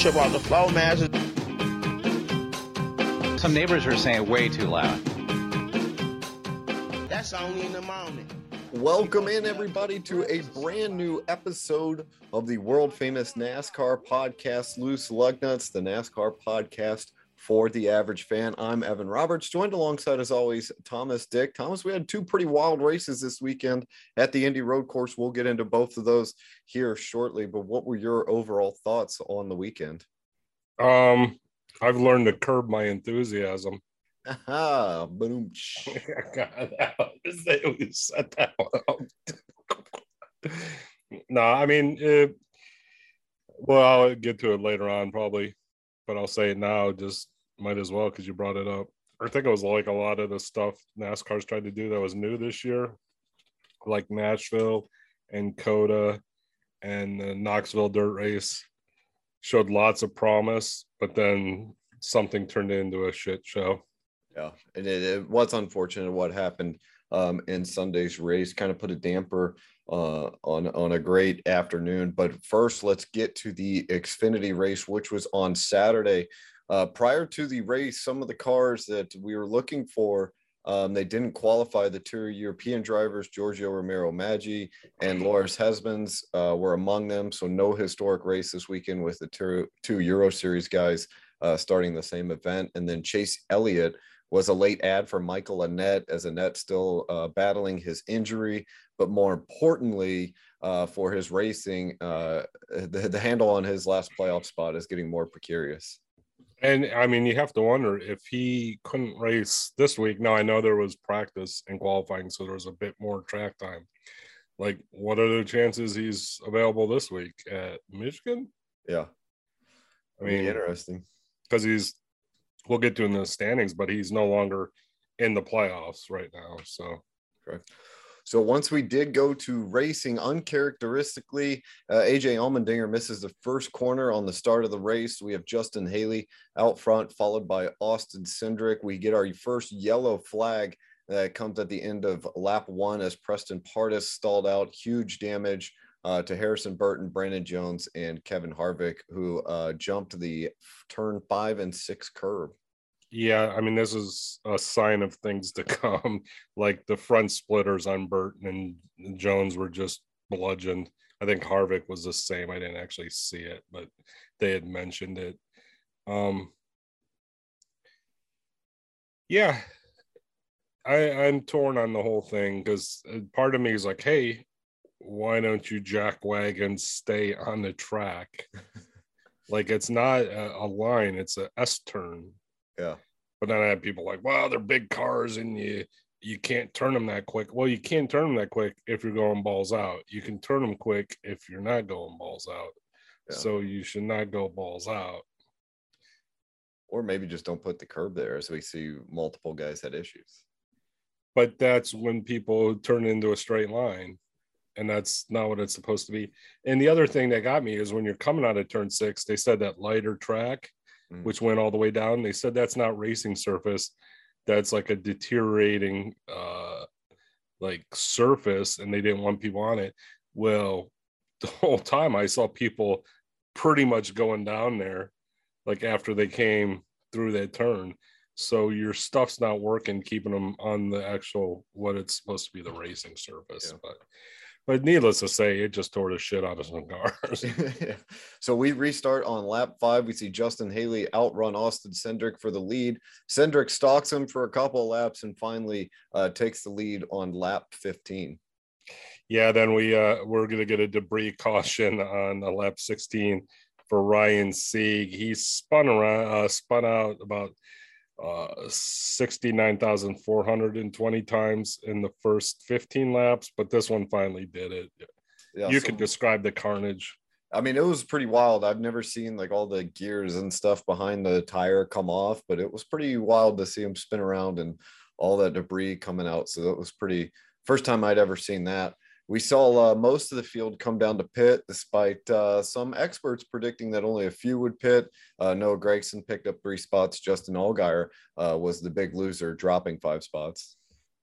trip off the floor, man. Some neighbors were saying way too loud. That's only in the morning. Welcome in, everybody, to a brand new episode of the world famous NASCAR podcast, Loose Lugnuts, the NASCAR podcast for the average fan. I'm Evan Roberts, joined alongside, as always, Thomas Dick. Thomas, we had two pretty wild races this weekend at the Indy Road Course. We'll get into both of those here shortly. But what were your overall thoughts on the weekend? Um, I've learned to curb my enthusiasm. Ah, boom. God, set that one no, I mean, it, well, I'll get to it later on probably, but I'll say now. Just might as well because you brought it up. I think it was like a lot of the stuff NASCAR's tried to do that was new this year, like Nashville and COTA and the Knoxville dirt race showed lots of promise, but then something turned into a shit show. Yeah, and it, it was unfortunate what happened um, in Sunday's race. Kind of put a damper uh, on on a great afternoon. But first, let's get to the Xfinity race, which was on Saturday. Uh, prior to the race, some of the cars that we were looking for, um, they didn't qualify. The two European drivers, Giorgio Romero Maggi and Loris Hezemans, uh, were among them. So no historic race this weekend with the two, two Euro Series guys uh, starting the same event. And then Chase Elliott was a late ad for Michael Annett as Annett still uh, battling his injury, but more importantly, uh, for his racing, uh, the, the handle on his last playoff spot is getting more precarious. And I mean, you have to wonder if he couldn't race this week. Now, I know there was practice and qualifying, so there was a bit more track time. Like, what are the chances he's available this week at Michigan? Yeah. I mean, interesting because he's, we'll get to in the standings, but he's no longer in the playoffs right now. So, correct. So once we did go to racing, uncharacteristically, uh, AJ Allmendinger misses the first corner on the start of the race. We have Justin Haley out front, followed by Austin Cindric. We get our first yellow flag that comes at the end of lap one as Preston Pardus stalled out. Huge damage uh, to Harrison Burton, Brandon Jones, and Kevin Harvick, who uh, jumped the turn five and six curve. Yeah, I mean, this is a sign of things to come. like the front splitters on Burton and Jones were just bludgeoned. I think Harvick was the same. I didn't actually see it, but they had mentioned it. Um, yeah, I, I'm torn on the whole thing because uh, part of me is like, hey, why don't you jack wagon stay on the track? like it's not a, a, line, it's a S turn. Yeah. But then I have people like, wow, they're big cars and you you can't turn them that quick. Well, you can't turn them that quick if you're going balls out. You can turn them quick if you're not going balls out. Yeah. So you should not go balls out. Or maybe just don't put the curb there as we see multiple guys had issues. But that's when people turn into a straight line and that's not what it's supposed to be. And the other thing that got me is when you're coming out of turn six, they said that lighter track, mm. which went all the way down. They said that's not racing surface, that's like a deteriorating uh like surface, and they didn't want people on it. Well, the whole time I saw people pretty much going down there, like after they came through that turn. So your stuff's not working, keeping them on the actual what it's supposed to be the racing surface. Yeah. But but needless to say, it just tore the shit out of some cars. so we restart on lap five. We see Justin Haley outrun Austin Cindric for the lead. Cindric stalks him for a couple laps and finally uh, takes the lead on lap 15. Yeah, then we uh, we're gonna get a debris caution on uh, lap 16 for Ryan Sieg. He spun around, uh, spun out about uh, 69,420 times in the first 15 laps, but this one finally did it. Yeah, you so, could describe the carnage. I mean, it was pretty wild. I've never seen like all the gears and stuff behind the tire come off, but it was pretty wild to see him spin around and all that debris coming out. So that was pretty first time I'd ever seen that. We saw uh, most of the field come down to pit, despite uh, some experts predicting that only a few would pit. Uh, Noah Gragson picked up three spots. Justin Allgaier uh, was the big loser, dropping five spots.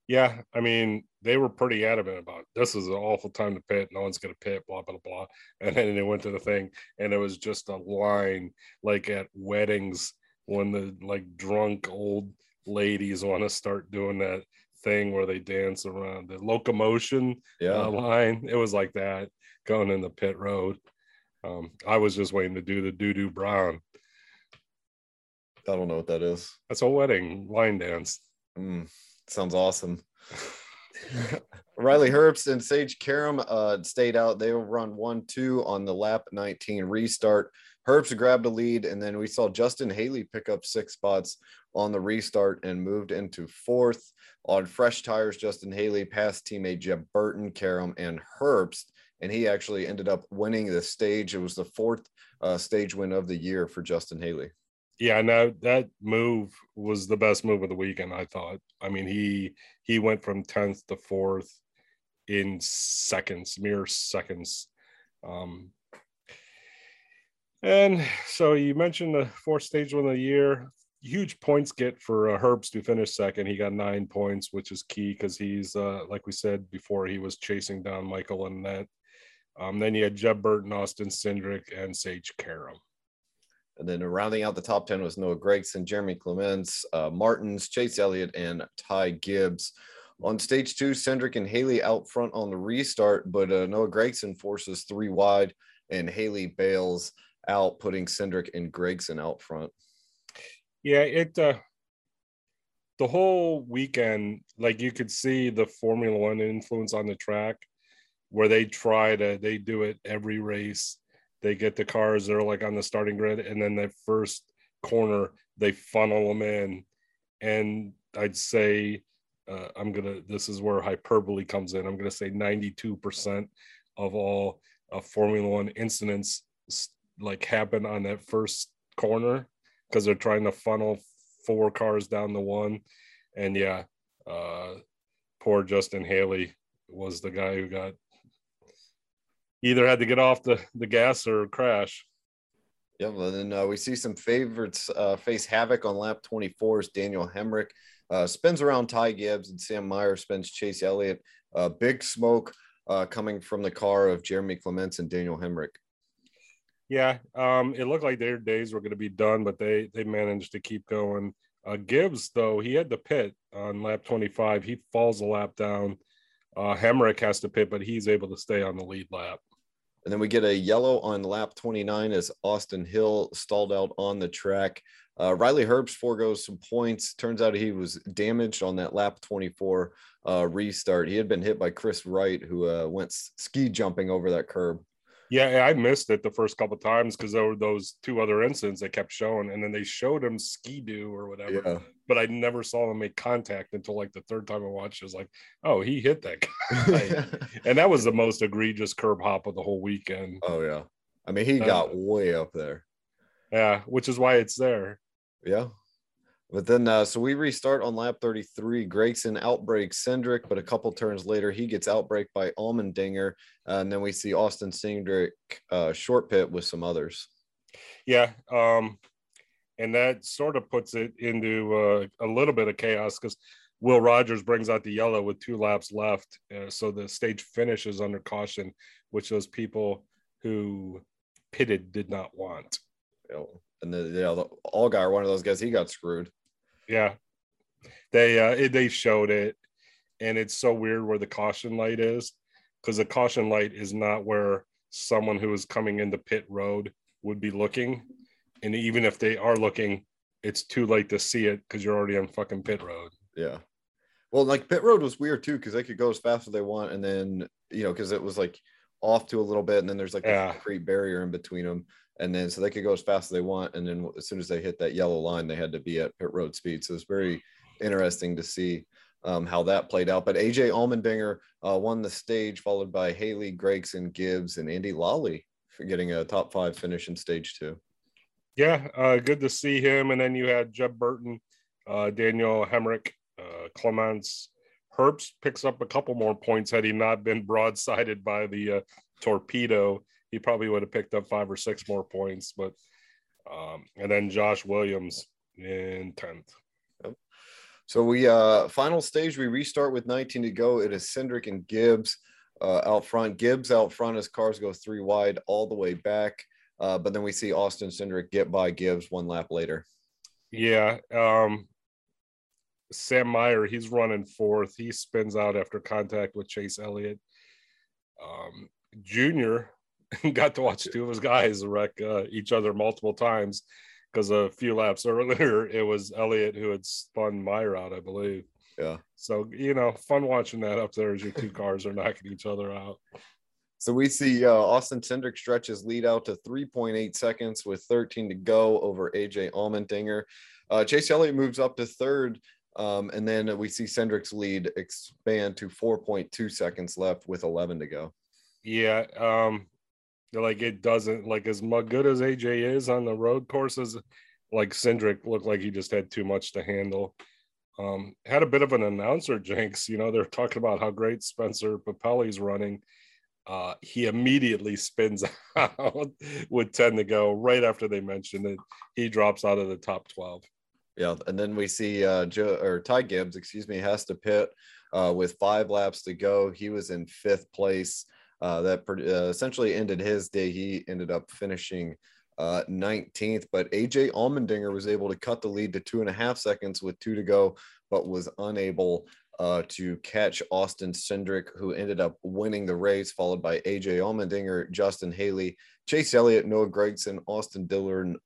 Yeah, I mean, they were pretty adamant about this is an awful time to pit. No one's going to pit, blah, blah, blah. And then they went to the thing, and it was just a line like at weddings when the like drunk old ladies want to start doing that thing where they dance around the locomotion Yeah. uh, line. It was like that going in the pit road. Um, I was just waiting to do the doo doo brown. I don't know what that is. That's a wedding line dance. Mm, sounds awesome. Riley Herbst and Sage Karam uh, stayed out. They will run one two on the lap 19 restart. Herbst grabbed a lead, and then we saw Justin Haley pick up six spots on the restart and moved into fourth. On fresh tires, Justin Haley passed teammate Jeb Burton, Karam, and Herbst, and he actually ended up winning the stage. It was the fourth uh, stage win of the year for Justin Haley. Yeah, no, that move was the best move of the weekend. I thought. I mean, he he went from tenth to fourth in seconds, mere seconds. Um, and so you mentioned the fourth stage one of the year. Huge points get for uh, Herbst to finish second. He got nine points, which is key because he's uh, like we said before, he was chasing down Michael Annett. Um, then you had Jeb Burton, Austin Cindric, and Sage Karam. And then rounding out the top 10 was Noah Gragson, Jeremy Clements, uh, Martins, Chase Elliott, and Ty Gibbs. On stage two, Cindric and Haley out front on the restart, but uh, Noah Gragson forces three wide and Haley bails out, putting Cindric and Gragson out front. Yeah, it uh the whole weekend, like you could see the Formula One influence on the track where they try to they do it every race. They get the cars, they're like on the starting grid, and then that first corner, they funnel them in. And I'd say uh, I'm gonna this is where hyperbole comes in. I'm gonna say 92% of all uh, Formula One incidents like happen on that first corner because they're trying to funnel four cars down the one. And yeah, uh, poor Justin Haley was the guy who got either had to get off the, the gas or crash. Yeah, well, then uh, we see some favorites uh, face havoc on lap 24 as Daniel Hemric uh, spins around Ty Gibbs and Sam Mayer spins Chase Elliott. Uh, big smoke uh, coming from the car of Jeremy Clements and Daniel Hemric. Yeah, um, it looked like their days were going to be done, but they they managed to keep going. Uh, Gibbs, though, he had to pit on lap 25. He falls a lap down. Uh, Hemric has to pit, but he's able to stay on the lead lap. And then we get a yellow on lap 29 as Austin Hill stalled out on the track. Uh, Riley Herbst foregoes some points. Turns out he was damaged on that lap 24 uh, restart. He had been hit by Kris Wright, who uh, went ski jumping over that curb. Yeah, I missed it the first couple times because there were those two other incidents they kept showing, and then they showed him ski do or whatever. Yeah. But I never saw him make contact until like the third time I watched. It was like, oh, he hit that guy, and that was the most egregious curb hop of the whole weekend. oh, yeah. I mean, he Uh, got way up there. Yeah, which is why it's there. Yeah. But then, uh, so we restart on lap 33. Gragson outbreaks Cindric, but a couple turns later, he gets outbreak by Allmendinger. Uh, and then we see Austin Cindric uh, short pit with some others. Yeah, um, and that sort of puts it into uh, a little bit of chaos because Will Rodgers brings out the yellow with two laps left, uh, so the stage finishes under caution, which those people who pitted did not want. And the, you know, the all guy, one of those guys, he got screwed. Yeah, they uh, it, they showed it, and it's so weird where the caution light is because the caution light is not where someone who is coming into pit road would be looking, and even if they are looking, it's too late to see it because you're already on fucking pit road. Yeah. Well, like pit road was weird too because they could go as fast as they want, and then you know because it was like off to a little bit, and then there's like Yeah. a concrete barrier in between them, and then so they could go as fast as they want, and then as soon as they hit that yellow line, they had to be at pit road speed. So it's very interesting to see um, how that played out. But AJ Allmendinger uh, won the stage, followed by Haley Gragson, Gibbs, and Andy Lally for getting a top five finish in stage two. Yeah, uh, good to see him. And then you had Jeb Burton, uh, Daniel Hemric, uh, Clements. Herbst picks up a couple more points had he not been broadsided by the uh, torpedo. He probably would have picked up five or six more points. But um, and then Josh Williams in tenth. So we uh final stage, we restart with 19 to go. It is Cindric and Gibbs uh, out front. Gibbs out front as cars go three wide all the way back. Uh, but then we see Austin Cindric get by Gibbs one lap later. Yeah. Um, Sam Mayer, he's running fourth. He spins out after contact with Chase Elliott. Um, Junior got to watch two of his guys wreck uh, each other multiple times because a few laps earlier it was Elliott who had spun Mayer out, I believe. Yeah. So you know, fun watching that up there as your two cars are knocking each other out. So we see uh, Austin Cindric stretches lead out to 3.8 seconds with 13 to go over AJ Allmendinger. Uh, Chase Elliott moves up to third, um, and then we see Cindric's lead expand to 4.2 seconds left with 11 to go. Yeah, um, like it doesn't like as good as AJ is on the road courses. Like Cindric looked like he just had too much to handle. Um, had a bit of an announcer jinx. You know, they're talking about how great Spencer Pumpelly's running. Uh, he immediately spins out with 10 to go right after they mentioned it. He drops out of the top 12. Yeah, and then we see uh, Joe or Ty Gibbs, excuse me, has to pit uh, with five laps to go. He was in fifth place. Uh, that uh, essentially ended his day. He ended up finishing uh, 19th, but AJ Allmendinger was able to cut the lead to two and a half seconds with two to go, but was unable uh, to catch Austin Cindric, who ended up winning the race, followed by AJ Allmendinger, Justin Haley, Chase Elliott, Noah Gragson, Austin Dillon,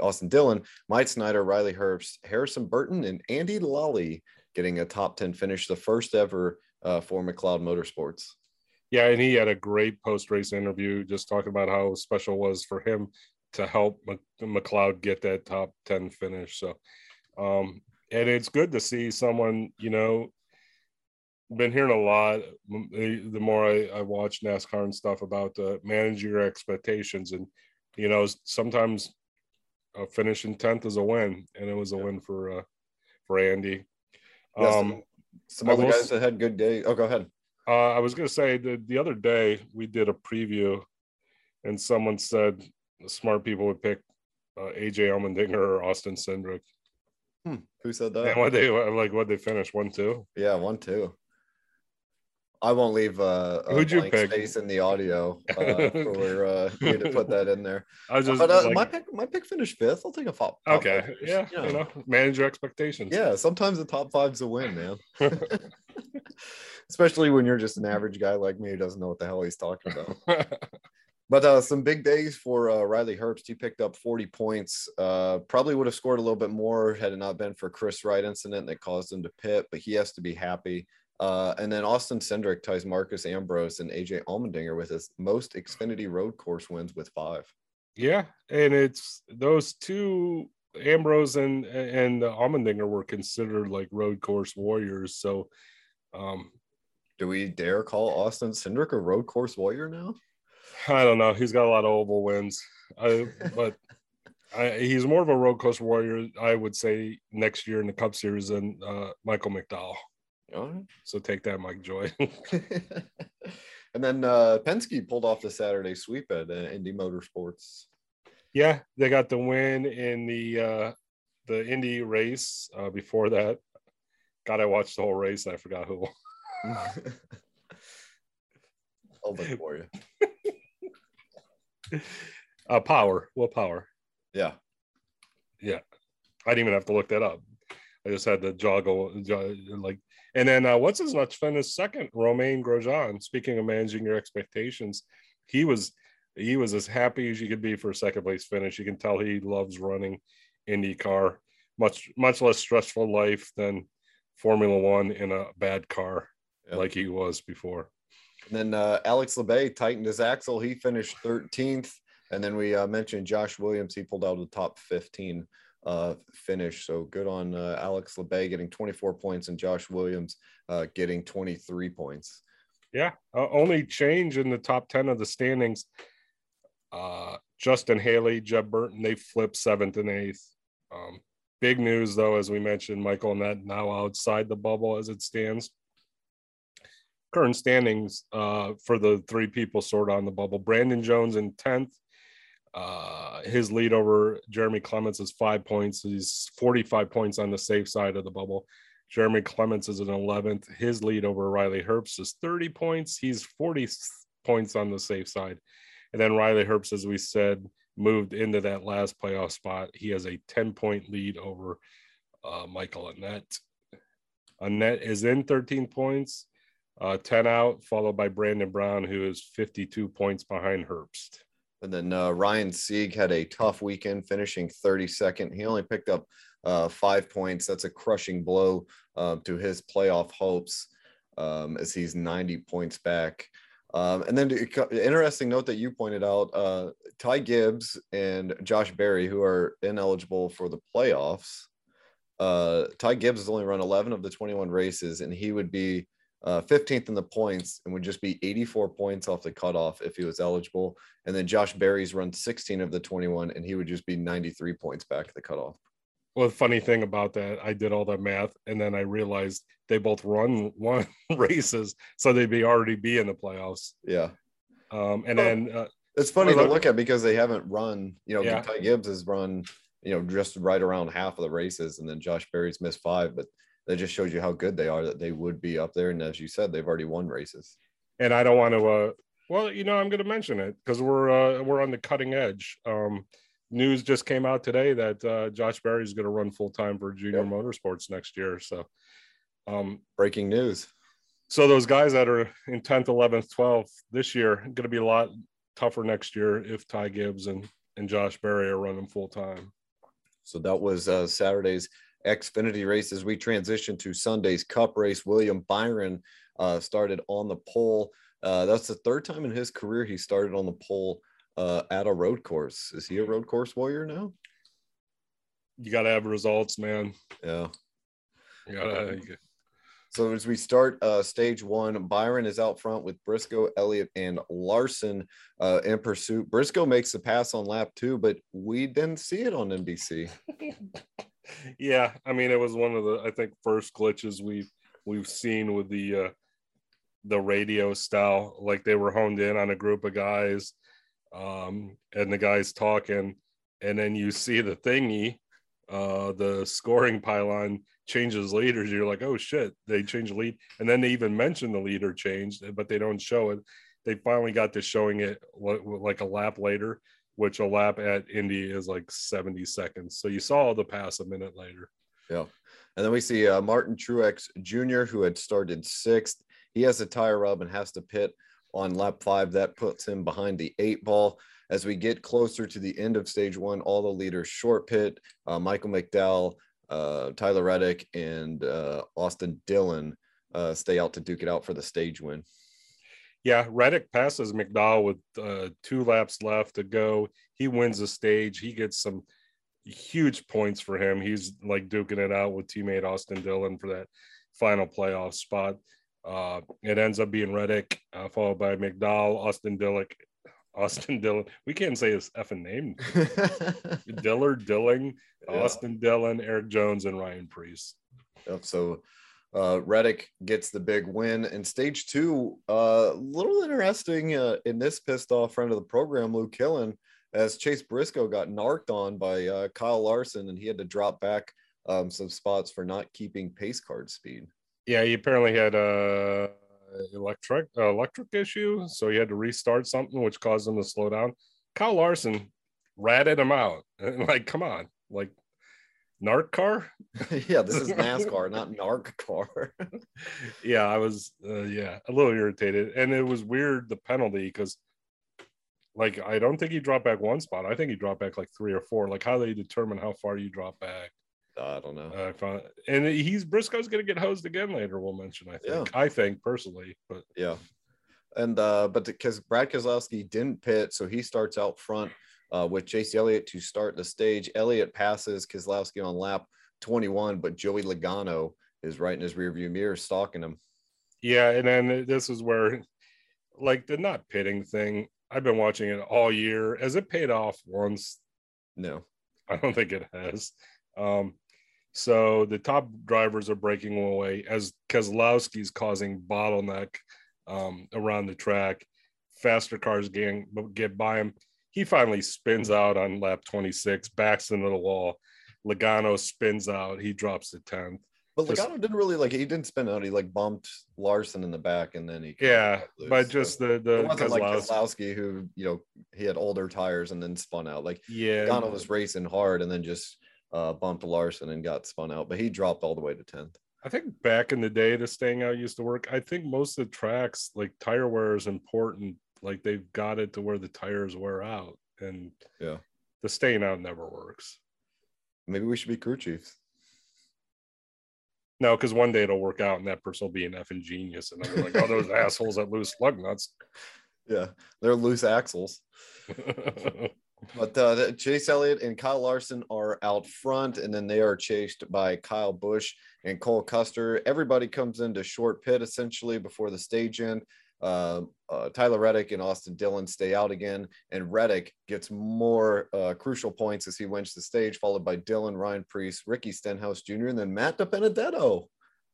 Austin Dillon, Myatt Snider, Riley Herbst, Harrison Burton, and Andy Lally getting a top 10 finish, the first ever uh, for McLeod Motorsports. Yeah, and he had a great post race interview just talking about how special it was for him to help McLeod get that top 10 finish. So, um, and it's good to see someone, you know, been hearing a lot the more I, I watch NASCAR and stuff about uh, managing your expectations. And, you know, sometimes uh, finishing 10th is a win, and it was a yeah. win for, uh, for Andy. Um, some, some other guys that had good day. Oh, go ahead. Uh, I was going to say the, the other day we did a preview and someone said smart people would pick uh, AJ Allmendinger or Austin Cindric. Hmm. Who said that? And what they like? What they finished one two? Yeah, one two. I won't leave uh, a Who'd you pick? space in the audio uh, for uh, you to put that in there. I was just, but uh, like... my pick, my pick finished fifth. I'll take a top. Okay, yeah, you know. you know, manage your expectations. Yeah, sometimes the top five's a win, man. Especially when you're just an average guy like me who doesn't know what the hell he's talking about. but uh, some big days for uh, Riley Herbst. He picked up 40 points. Uh, probably would have scored a little bit more had it not been for Kris Wright incident that caused him to pit, but he has to be happy. Uh, and then Austin Cindric ties Marcos Ambrose and AJ Allmendinger with his most Xfinity road course wins with five. Yeah, and it's those two Ambrose and and Allmendinger were considered like road course warriors. So, um, do we dare call Austin Cindric a road course warrior now? I don't know. He's got a lot of oval wins, I, but I, he's more of a road course warrior. I would say next year in the Cup Series than uh, Michael McDowell. So take that, Mike Joy. and then uh, Penske pulled off the Saturday sweep at uh, Indy Motorsports. Yeah, they got the win in the uh, the Indy race. Uh, before that, God, I watched the whole race. and I forgot who. I'll look for you. uh, power. What power? Yeah. Yeah. I didn't even have to look that up. I just had to joggle, jog, like and then uh, what's his nuts finish second? Romain Grosjean. Speaking of managing your expectations, he was he was as happy as you could be for a second place finish. You can tell he loves running IndyCar. Much much less stressful life than Formula One in a bad car yep. like he was before. And then uh, Alex Labbe tightened his axle. He finished 13th. And then we uh, mentioned Josh Williams. He pulled out of the top 15 uh, finish. So good on uh, Alex Labbe getting 24 points and Josh Williams uh, getting 23 points. Yeah, only change in the top 10 of the standings. Uh, Justin Haley, Jeb Burton, they flipped seventh and eighth. Um, big news, though, as we mentioned, Michael, Annett now outside the bubble as it stands. Current standings uh, for the three people sort of on the bubble Brandon Jones in 10th, uh, his lead over Jeremy Clements is five points. He's 45 points on the safe side of the bubble. Jeremy Clements is an 11th. His lead over Riley Herbst is 30 points. He's 40 points on the safe side. And then Riley Herbst, as we said, moved into that last playoff spot. He has a 10 point lead over uh, Michael Annett. Annett is in 13 points, uh, 10 out, followed by Brandon Brown, who is 52 points behind Herbst. And then uh, Ryan Sieg had a tough weekend, finishing 32nd. He only picked up uh, five points. That's a crushing blow uh, to his playoff hopes um, as he's 90 points back. Um, and then interesting note that you pointed out, uh, Ty Gibbs and Josh Berry, who are ineligible for the playoffs. Uh, Ty Gibbs has only run 11 of the 21 races, and he would be uh, 15th in the points and would just be 84 points off the cutoff if he was eligible. And then Josh Berry's run 16 of the 21, and he would just be 93 points back at the cutoff. Well, the funny thing about that, I did all that math, and then I realized they both run one races, so they'd be already be in the playoffs. Yeah. Um, and well, then uh, it's funny to look at because they haven't run. You know, yeah. Ty Gibbs has run, you know, just right around half of the races, and then Josh Berry's missed five, but that just shows you how good they are that they would be up there. And as you said, they've already won races. And I don't want to. Uh, well, you know, I'm going to mention it because we're uh, we're on the cutting edge. Um, news just came out today that uh, Josh Berry is going to run full time for Junior. Motorsports next year. So, um, breaking news. So those guys that are in 10th, 11th, 12th this year going to be a lot tougher next year if Ty Gibbs and and Josh Berry are running full time. So that was uh, Saturday's Xfinity races. We transition to Sunday's Cup race, William Byron uh, started on the pole. Uh, that's the third time in his career he started on the pole uh, at a road course. Is he a road course warrior now? You got to have results, man. Yeah. You gotta, so as we start uh, stage one, Byron is out front with Briscoe, Elliott, and Larson uh, in pursuit. Briscoe makes the pass on lap two, but we didn't see it on NBC. yeah, I mean, it was one of the I think first glitches we've we've seen with the uh, the radio style. Like they were honed in on a group of guys um, and the guy's talking, and then you see the thingy, uh, the scoring pylon changes leaders. You're like, oh shit, they changed lead, and then they even mention the leader changed, but they don't show it. They finally got to showing it like a lap later, which a lap at Indy is like 70 seconds. So you saw the pass a minute later. Yeah. And then we see uh, Martin Truex Jr., who had started sixth. He has a tire rub and has to pit on lap five. That puts him behind the eight ball. As we get closer to the end of stage one, all the leaders short pit. Uh, Michael McDowell, uh, Tyler Reddick, and uh, Austin Dillon uh, stay out to duke it out for the stage win. Yeah, Reddick passes McDowell with uh, two laps left to go. He wins the stage. He gets some huge points for him. He's like duking it out with teammate Austin Dillon for that final playoff spot. Uh, it ends up being Reddick, uh, followed by McDowell, Austin Dillick, Austin Dillon. We can't say his effing name. Diller, Dilling, yeah. Austin Dillon, Erik Jones, and Ryan Preece. Yep. So uh, Reddick gets the big win. In stage two, a uh, little interesting uh, in this pissed off friend of the program, Luke Killen, as Chase Briscoe got narked on by uh, Kyle Larson and he had to drop back um, some spots for not keeping pace card speed yeah, he apparently had a electric uh, electric issue, so he had to restart something, which caused him to slow down. Kyle Larson ratted him out. like, come on, like narc car. yeah, this is NASCAR, not narc car. yeah, I was uh, yeah a little irritated, and it was weird the penalty because. Like I don't think he dropped back one spot. I think he dropped back like three or four. Like how they determine how far you drop back. I don't know. I found, and he's Briscoe's going to get hosed again later. We'll mention. I think. Yeah. I think personally, but yeah. And uh, but because Brad Keselowski didn't pit, so he starts out front uh, with Chase Elliott to start the stage. Elliott passes Keselowski on lap 21, but Joey Logano is right in his rearview mirror, stalking him. Yeah, and then this is where, like the not pitting thing. I've been watching it all year. Has it paid off once? No, I don't think it has. Um, so the top drivers are breaking away as Keselowski's causing bottleneck um, around the track. Faster cars get, get by him. He finally spins out on lap 26, backs into the wall. Logano spins out. He drops the 10th. But Just- Logano didn't really like he didn't spin out. He like bumped Larson in the back and then he Yeah, but so just the it the wasn't like Keselowski- who you know he had older tires and then spun out. Like yeah, Logano was racing hard and then just uh, bumped Larson and got spun out, but he dropped all the way to tenth. I think back in the day, the staying out used to work. I think most of the tracks, like tire wear, is important. Like they've got it to where the tires wear out, and Yeah. the staying out never works. Maybe we should be crew chiefs. No, because one day it'll work out, and that person will be an effing genius, and I'm like, oh, those assholes that lose lug nuts. Yeah, they're loose axles. But uh, Chase Elliott and Kyle Larson are out front, and then they are chased by Kyle Busch and Cole Custer. Everybody comes into short pit essentially before the stage end. Uh, uh, Tyler Reddick and Austin Dillon stay out again, and Reddick gets more uh, crucial points as he wins the stage, followed by Dillon, Ryan Preece, Ricky Stenhouse Jr., and then Matt DiBenedetto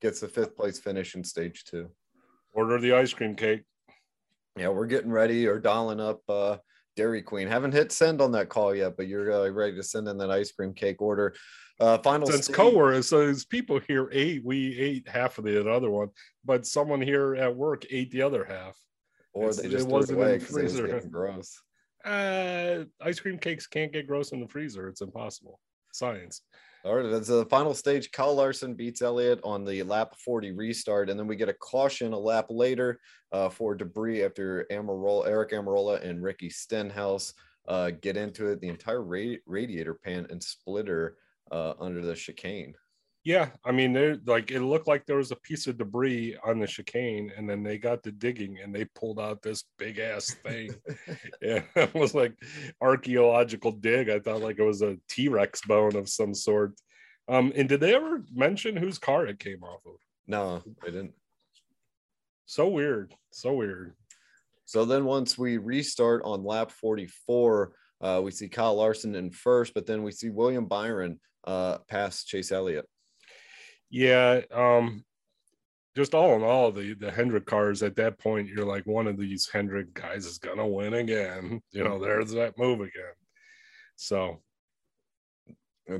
gets the fifth place finish in stage two. Order the ice cream cake. Yeah, we're getting ready or dialing up uh, Dairy Queen. Haven't hit send on that call yet, but you're uh, ready to send in that ice cream cake order. Uh, final Since coworkers, so as people here ate, we ate half of the other one, but someone here at work ate the other half. or it's- they just it wasn't in away the it freezer. gross. Uh, ice cream cakes can't get gross in the freezer. It's impossible. Science. All right, that's the final stage. Kyle Larson beats Elliott on the lap 40 restart, and then we get a caution a lap later uh, for debris after Almirola, Aric Almirola and Ricky Stenhouse uh, get into it. The entire ra- radiator pan and splitter uh, under the chicane. Yeah, I mean, there like it looked like there was a piece of debris on the chicane, and then they got to digging and they pulled out this big ass thing. yeah, it was like archaeological dig. I thought like it was a T Rex bone of some sort. Um, and did they ever mention whose car it came off of? no, I didn't. So weird, so weird. So then once we restart on lap 44, uh, we see Kyle Larson in first, but then we see William Byron uh, pass Chase Elliott. Yeah, um, just all in all, the the Hendrick cars at that point, you're like one of these Hendrick guys is gonna win again. You know, there's that move again. So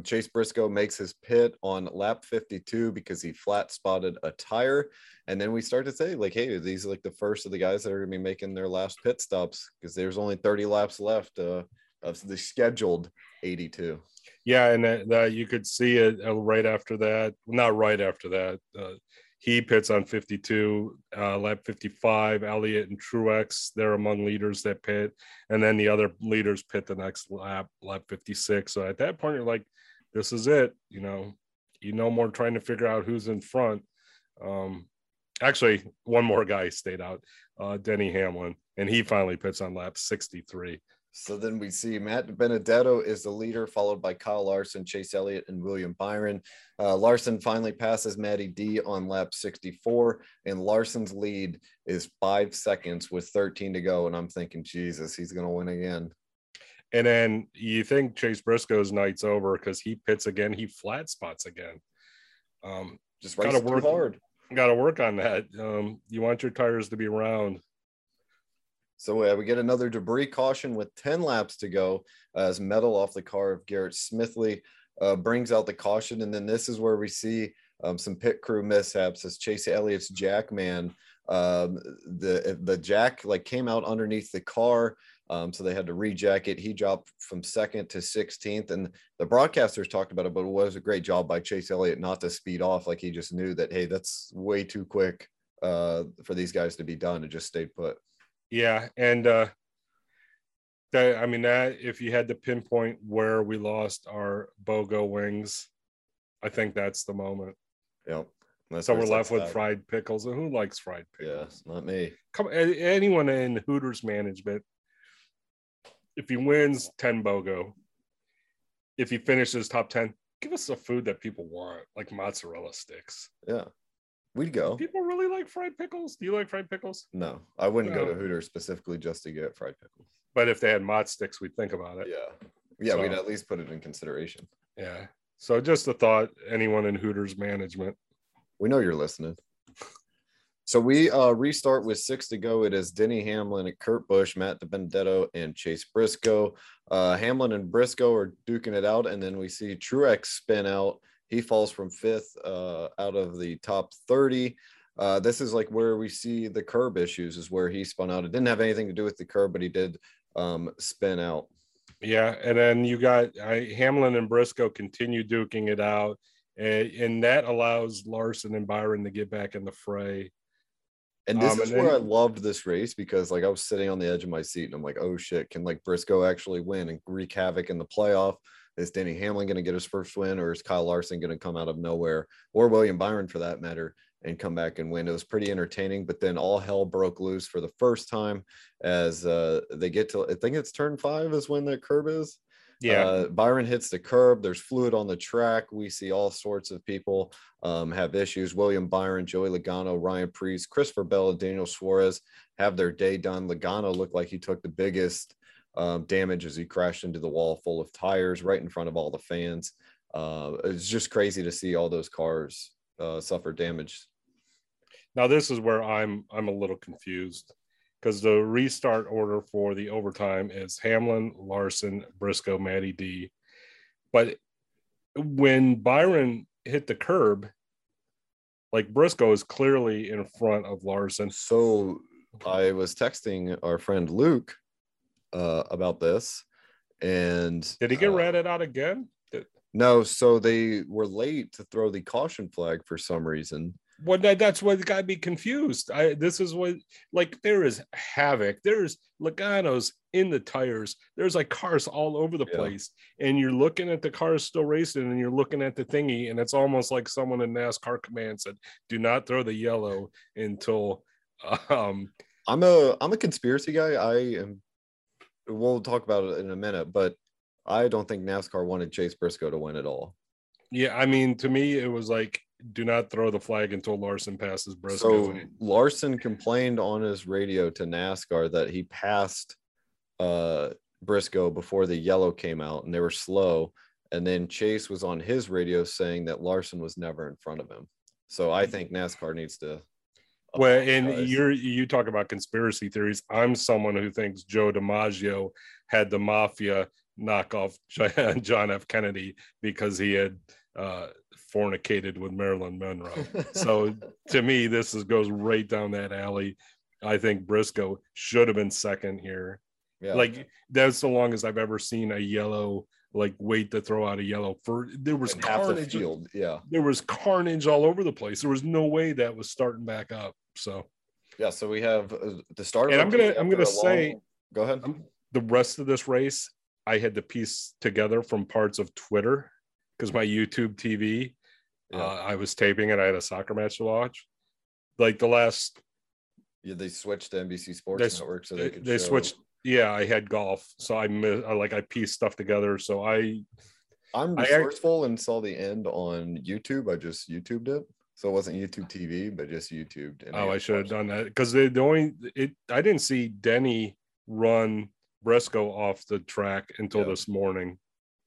Chase Briscoe makes his pit on lap 52 because he flat spotted a tire. And then we start to say, like, hey, these are like the first of the guys that are going to be making their last pit stops because there's only 30 laps left uh, of the scheduled 82. yeah, and that, you could see it uh, right after that. Not right after that. Uh, he pits on 52, uh, lap 55. Elliott and Truex, they're among leaders that pit, and then the other leaders pit the next lap, lap 56. So at that point, you're like, this is it. You know, you no more trying to figure out who's in front. Um, actually, one more guy stayed out, uh, Denny Hamlin, and he finally pits on lap 63. So then we see Matt Benedetto is the leader, followed by Kyle Larson, Chase Elliott, and William Byron. Uh, Larson finally passes Matty D on lap 64, and Larson's lead is five seconds with 13 to go. And I'm thinking, Jesus, he's going to win again. And then you think Chase Briscoe's night's over because he pits again, he flat spots again. Um, Just Gotta work- hard. got to work on that. Um, you want your tires to be round. So uh, we get another debris caution with 10 laps to go as metal off the car of Garrett Smithley uh, brings out the caution. And then this is where we see um, some pit crew mishaps as Chase Elliott's Jackman. Um, the the jack like came out underneath the car, um, so they had to rejack it. He dropped from second to 16th, and the broadcasters talked about it, but it was a great job by Chase Elliott not to speed off. Like he just knew that hey, that's way too quick uh, for these guys to be done, and just stayed put. Yeah, and uh, that I mean that if you had to pinpoint where we lost our BOGO wings, I think that's the moment. Yeah. That's So we're left with sad. fried pickles, and who likes fried Yeah, pickles? not me. Come, anyone in Hooters management, if he wins ten BOGO, if he finishes top ten, give us the food that people want, like mozzarella sticks. Yeah. We'd go. People really like fried pickles. Do you like fried pickles? No, I wouldn't go to Hooters specifically just to get fried pickles. But if they had mozz sticks, we'd think about it. Yeah. Yeah, we'd at least put it in consideration. Yeah. So just a thought, anyone in Hooters management. We know you're listening. So we uh, restart with six to go. It is Denny Hamlin, Kurt Busch, Matt DiBenedetto, and Chase Briscoe. Uh, Hamlin and Briscoe are duking it out, and then we see Truex spin out He falls from fifth uh, out of the top 30. Uh, this is like where we see the curb issues, is where he spun out. It didn't have anything to do with the curb, but he did um, spin out. Yeah, and then you got I, Hamlin and Briscoe continue duking it out, and, and that allows Larson and Byron to get back in the fray. And this Um, is and where I loved this race because like I was sitting on the edge of my seat and I'm like, oh shit, can like Briscoe actually win and wreak havoc in the playoff? Is Denny Hamlin going to get his first win or is Kyle Larson going to come out of nowhere or William Byron for that matter and come back and win? It was pretty entertaining, but then all hell broke loose for the first time as uh, they get to, I think it's turn five is when that curb is. Uh, Byron hits the curb. There's fluid on the track. We see all sorts of people um, have issues. William Byron, Joey Logano, Ryan Preece, Christopher Bell, and Daniel Suarez have their day done. Logano looked like he took the biggest um, damage as he crashed into the wall full of tires right in front of all the fans. Uh, it's just crazy to see all those cars uh, suffer damage. Now this is where I'm I'm a little confused because the restart order for the overtime is Hamlin, Larson, Briscoe, Matty D. But when Byron hit the curb, like Briscoe is clearly in front of Larson. So I was texting our friend Luke uh, about this, and Did he get uh, ratted out again? Did- No, so they were late to throw the caution flag for some reason. Well, that, that's what got me confused. I this is what like there is havoc. There's Logano's in the tires. There's like cars all over the Yeah. place, and you're looking at the cars still racing, and you're looking at the thingy, and it's almost like someone in NASCAR command said, "Do not throw the yellow until." Um, I'm a I'm a conspiracy guy. I am. We'll talk about it in a minute, but I don't think NASCAR wanted Chase Briscoe to win at all. yeah, I mean, to me, it was like, "Do not throw the flag until Larson passes Briscoe." So Larson complained on his radio to NASCAR that he passed uh, Briscoe before the yellow came out, and they were slow. And then Chase was on his radio saying that Larson was never in front of him. So I think NASCAR needs to. Well, and you're you talk about conspiracy theories. I'm someone who thinks Joe DiMaggio had the mafia knock off John F. Kennedy because he had uh, fornicated with Marilyn Monroe. So to me, this is goes right down that alley. I think Briscoe should have been second here. yeah. Like that's the longest I've ever seen a yellow like wait to throw out a yellow for there was in half the field. Yeah. there was carnage all over the place there was no way that was starting back up so Yeah. So we have uh, the start. of And I'm gonna- I'm gonna say- long- Go ahead. The rest of this race i had to piece together from parts of twitter because my youtube tv Yeah. uh, i was taping it i had a soccer match to watch like the last Yeah, they switched to NBC Sports They Network so they, they could. they show- switched yeah i had golf so i mi- I like i pieced stuff together so i I'm I resourceful and saw the end on YouTube. I just YouTubed it, so it wasn't YouTube TV, but just YouTube. oh i should have done that because the, the only it i didn't see denny run briscoe off the track until Yeah. this morning.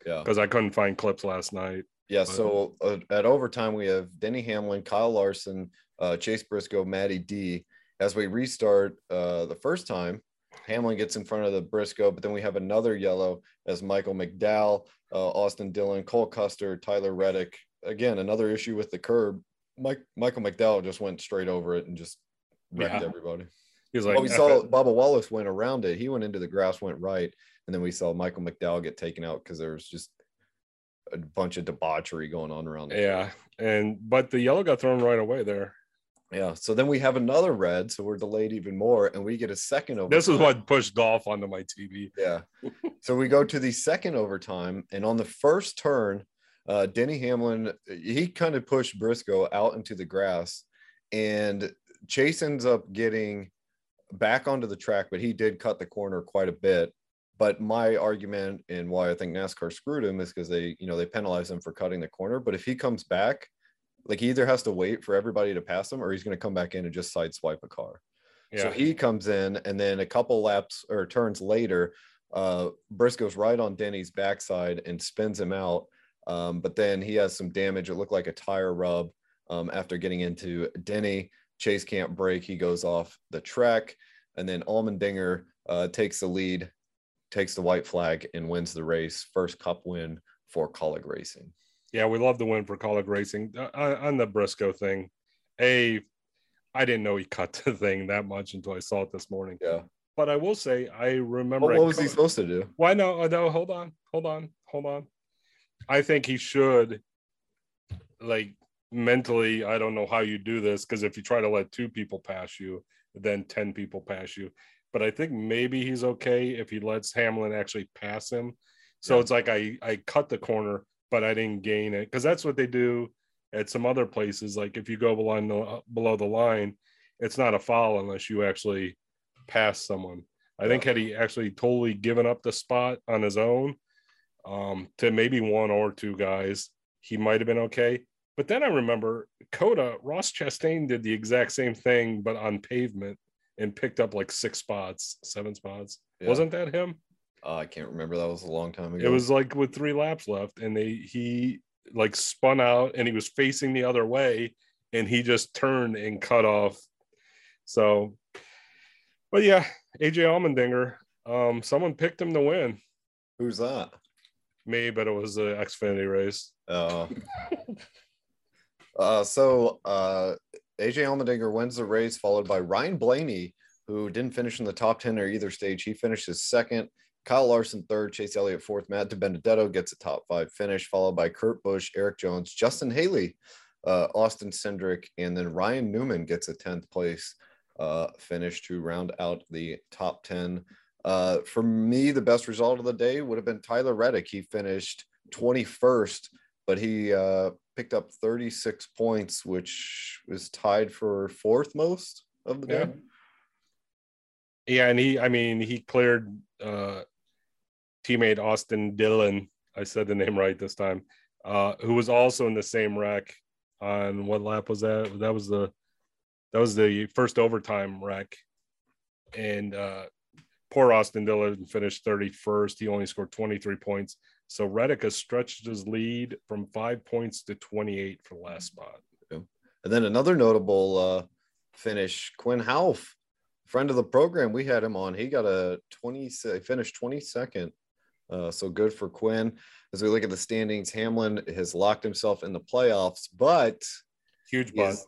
Yeah, because i couldn't find clips last night yeah. but- So uh, at overtime, we have Denny Hamlin, Kyle Larson, uh, Chase Briscoe, Matty D. As we restart uh, the first time, Hamlin gets in front of the Briscoe, but then we have another yellow as Michael McDowell, uh, Austin Dillon, Cole Custer, Tyler Reddick. Again, another issue with the curb. Mike Michael McDowell just went straight over it and just wrecked Yeah. everybody. He's like, well, we saw it." Bubba Wallace went around it. He went into the grass, went right, and then we saw Michael McDowell get taken out because there was just a bunch of debauchery going on around. the yeah, and but the yellow got thrown right away there. yeah. So then we have another red, so we're delayed even more, and we get a second over. This is what pushed golf onto my TV. Yeah. so we go to the second overtime, and on the first turn, uh, Denny Hamlin he kind of pushed Briscoe out into the grass, and Chase ends up getting back onto the track, but he did cut the corner quite a bit. But my argument and why I think NASCAR screwed him is because they, you know, they penalize him for cutting the corner. But if he comes back, like he either has to wait for everybody to pass him or he's going to come back in and just sideswipe a car. Yeah, So he comes in, and then a couple laps or turns later, uh, Briscoe's right on Denny's backside and spins him out. Um, but then he has some damage. It looked like a tire rub um, after getting into Denny. Chase can't brake. He goes off the track. And then Allmendinger uh, takes the lead, takes the white flag, and wins the race. First cup win for Kaulig Racing. Yeah, we love the win for Kaulig Racing. Uh, on on the Briscoe thing, a, I didn't know he cut the thing that much until I saw it this morning. Yeah. But I will say, I remember. What, what was he supposed to do? Why no? No, hold on, hold on, hold on. I think he should, like, mentally. I don't know how you do this because if you try to let two people pass you, then ten people pass you. But I think maybe he's okay if he lets Hamlin actually pass him. So Yeah. it's like I I cut the corner, but I didn't gain it because that's what they do at some other places. Like if you go below the below the line, it's not a foul unless you actually pass someone. I think had he actually totally given up the spot on his own um, to maybe one or two guys, he might have been okay. But then I remember COTA Ross Chastain did the exact same thing, but on pavement and picked up like six spots, seven spots. Yeah. Wasn't that him? Uh, I can't remember. That was a long time ago. It was like with three laps left, and they he like spun out and he was facing the other way, and he just turned and cut off. So, but yeah, AJ Allmendinger, um, someone picked him to win. Who's that? Me, but it was the Xfinity race. Uh, uh, so uh, AJ Allmendinger wins the race, followed by Ryan Blaney, who didn't finish in the top 10 or either stage. He finishes second. Kyle Larson third, Chase Elliott fourth. Matt DiBenedetto gets a top five finish, followed by Kurt Busch, Erik Jones, Justin Haley, uh, Austin Cindric, and then Ryan Newman gets a 10th place uh, finish to round out the top 10. Uh, for me, the best result of the day would have been Tyler Reddick. He finished 21st, but he uh, picked up 36 points, which was tied for fourth most of the day. Yeah. Yeah, and he, I mean, he cleared uh, teammate Austin Dillon. I said the name right this time. Uh, who was also in the same wreck on what lap was that? That was the that was the first overtime wreck, and uh, poor Austin Dillon finished 31st. He only scored 23 points. So Reddick has stretched his lead from five points to 28 for the last spot. And then another notable uh, finish, Quin Houff, friend of the program. We had him on. He got a 20, he finished 22nd. Uh, so good for Quin. As we look at the standings, Hamlin has locked himself in the playoffs, but Huge is-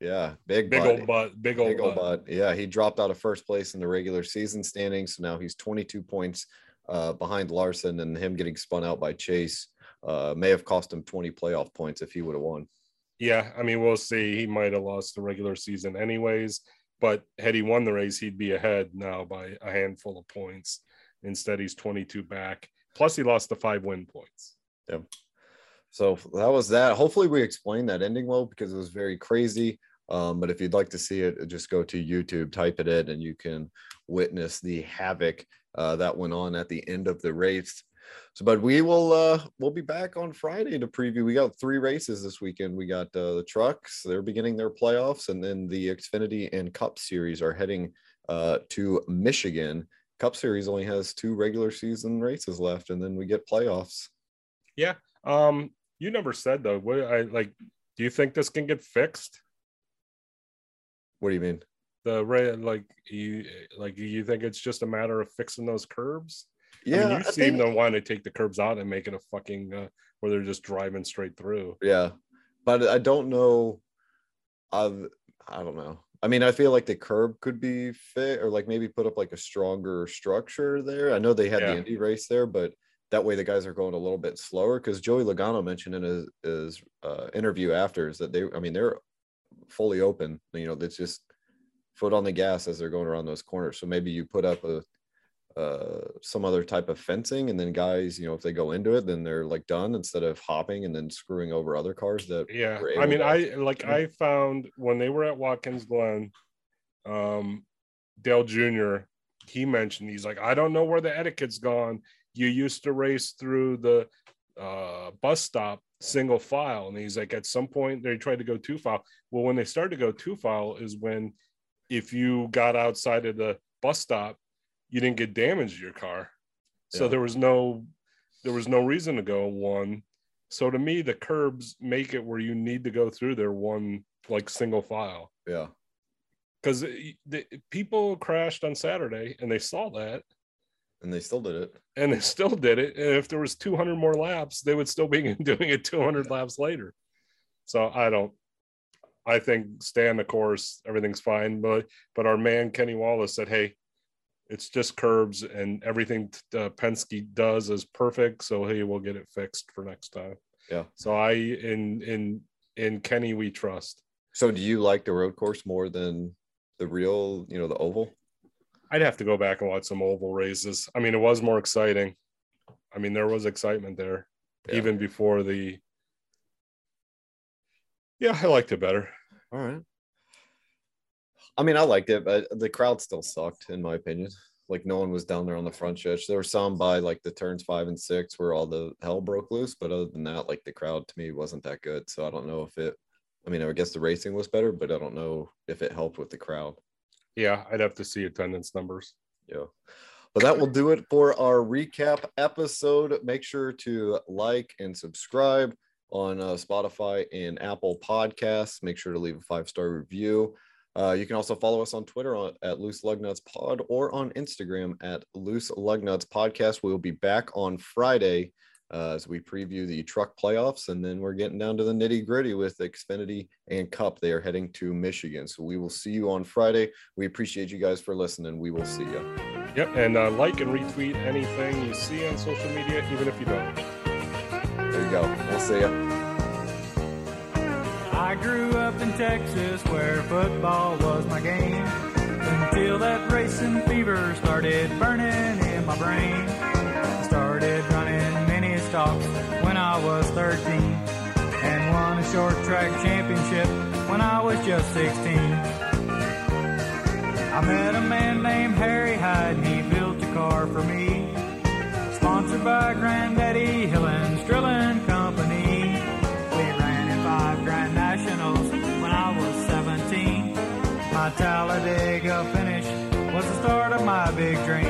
yeah, big, big old butt, big old Big old butt. butt. Yeah, he dropped out of first place in the regular season standings. So now he's 22 points uh, behind Larson, and him getting spun out by Chase uh, may have cost him 20 playoff points if he would have won. Yeah, I mean, we'll see. He might have lost the regular season anyways, but had he won the race, he'd be ahead now by a handful of points. Instead, he's 22 back. Plus, he lost the five win points. Yeah. So that was that. Hopefully, we explained that ending well because it was very crazy. Um, but if you'd like to see it, just go to YouTube, type it in, and you can witness the havoc uh, that went on at the end of the race. So, but we will uh, we'll be back on Friday to preview. We got three races this weekend. We got uh, the trucks; they're beginning their playoffs, and then the Xfinity and Cup Series are heading uh, to Michigan. Cup Series only has two regular season races left, and then we get playoffs. Yeah. Um, you never said though. What I like, do you think this can get fixed? What do you mean? The ra like you like you think it's just a matter of fixing those curbs? I mean, you I seem think- to want to take the curbs out and make it a fucking uh, where they're just driving straight through. Yeah, but I don't know. I've, I don't know. I mean, I feel like the curb could be fit, or like maybe put up like a stronger structure there. I know they had Yeah. the Indy race there, but that way the guys are going a little bit slower. Because Joey Logano mentioned in his, his uh, interview after is that they, I mean, they're fully open. You know, that's just foot on the gas as they're going around those corners. So maybe you put up a uh some other type of fencing and then guys you know if they go into it then they're like done instead of hopping and then screwing over other cars that Yeah, I mean, I like I found when they were at Watkins Glen, um, Dale Jr. He mentioned he's like, I don't know where the etiquette's gone. You used to race through the uh, bus stop single file, and he's like, at some point they tried to go two file. Well, when they started to go two file is when if you got outside of the bus stop, you didn't get damage to your car. So Yeah. there was no there was no reason to go one. So to me, the curbs make it where you need to go through there one like single file yeah because the people crashed on Saturday and they saw that. And they still did it. and they still did it. And if there was 200 more laps, they would still be doing it 200 laps later. So I don't. I think stay on the course, everything's fine. But but our man Kenny Wallace said, "Hey, it's just curbs, and everything uh, Penske does is perfect. So hey, we'll get it fixed for next time." Yeah. So I in in in Kenny we trust. So do you like the road course more than the real, you know, the oval? I'd have to go back and watch some oval races. I mean, it was more exciting. I mean, there was excitement there Yeah. even before the. Yeah, I liked it better. All right. I mean, I liked it, but the crowd still sucked, in my opinion. Like no one was down there on the front stretch. There were some by like the turns five and six where all the hell broke loose, but other than that, like the crowd to me wasn't that good. So I don't know if it. I mean, I guess the racing was better, but I don't know if it helped with the crowd. Yeah, I'd have to see attendance numbers. Yeah. But that will do it for our recap episode. Make sure to like and subscribe on uh, Spotify and Apple Podcasts. Make sure to leave a five star review. Uh, you can also follow us on Twitter on, at Loose Lugnuts Pod or on Instagram at Loose Lugnuts Podcast. We'll be back on Friday uh, as we preview the truck playoffs, and then we're getting down to the nitty gritty with Xfinity and Cup. They are heading to Michigan, so we will see you on Friday. We appreciate you guys for listening. We will see you. Yep, and uh, like and retweet anything you see on social media, even if you don't. There you go. We'll see you. I grew up in Texas where football was my game. Until that racing fever started burning in my brain. When I was 13 and won a short track championship when I was just 16. I met a man named Harry Hyde and he built a car for me. Sponsored by Granddaddy Hill and Company. We ran in five Grand Nationals when I was 17. My Talladega finish was the start of my big dream.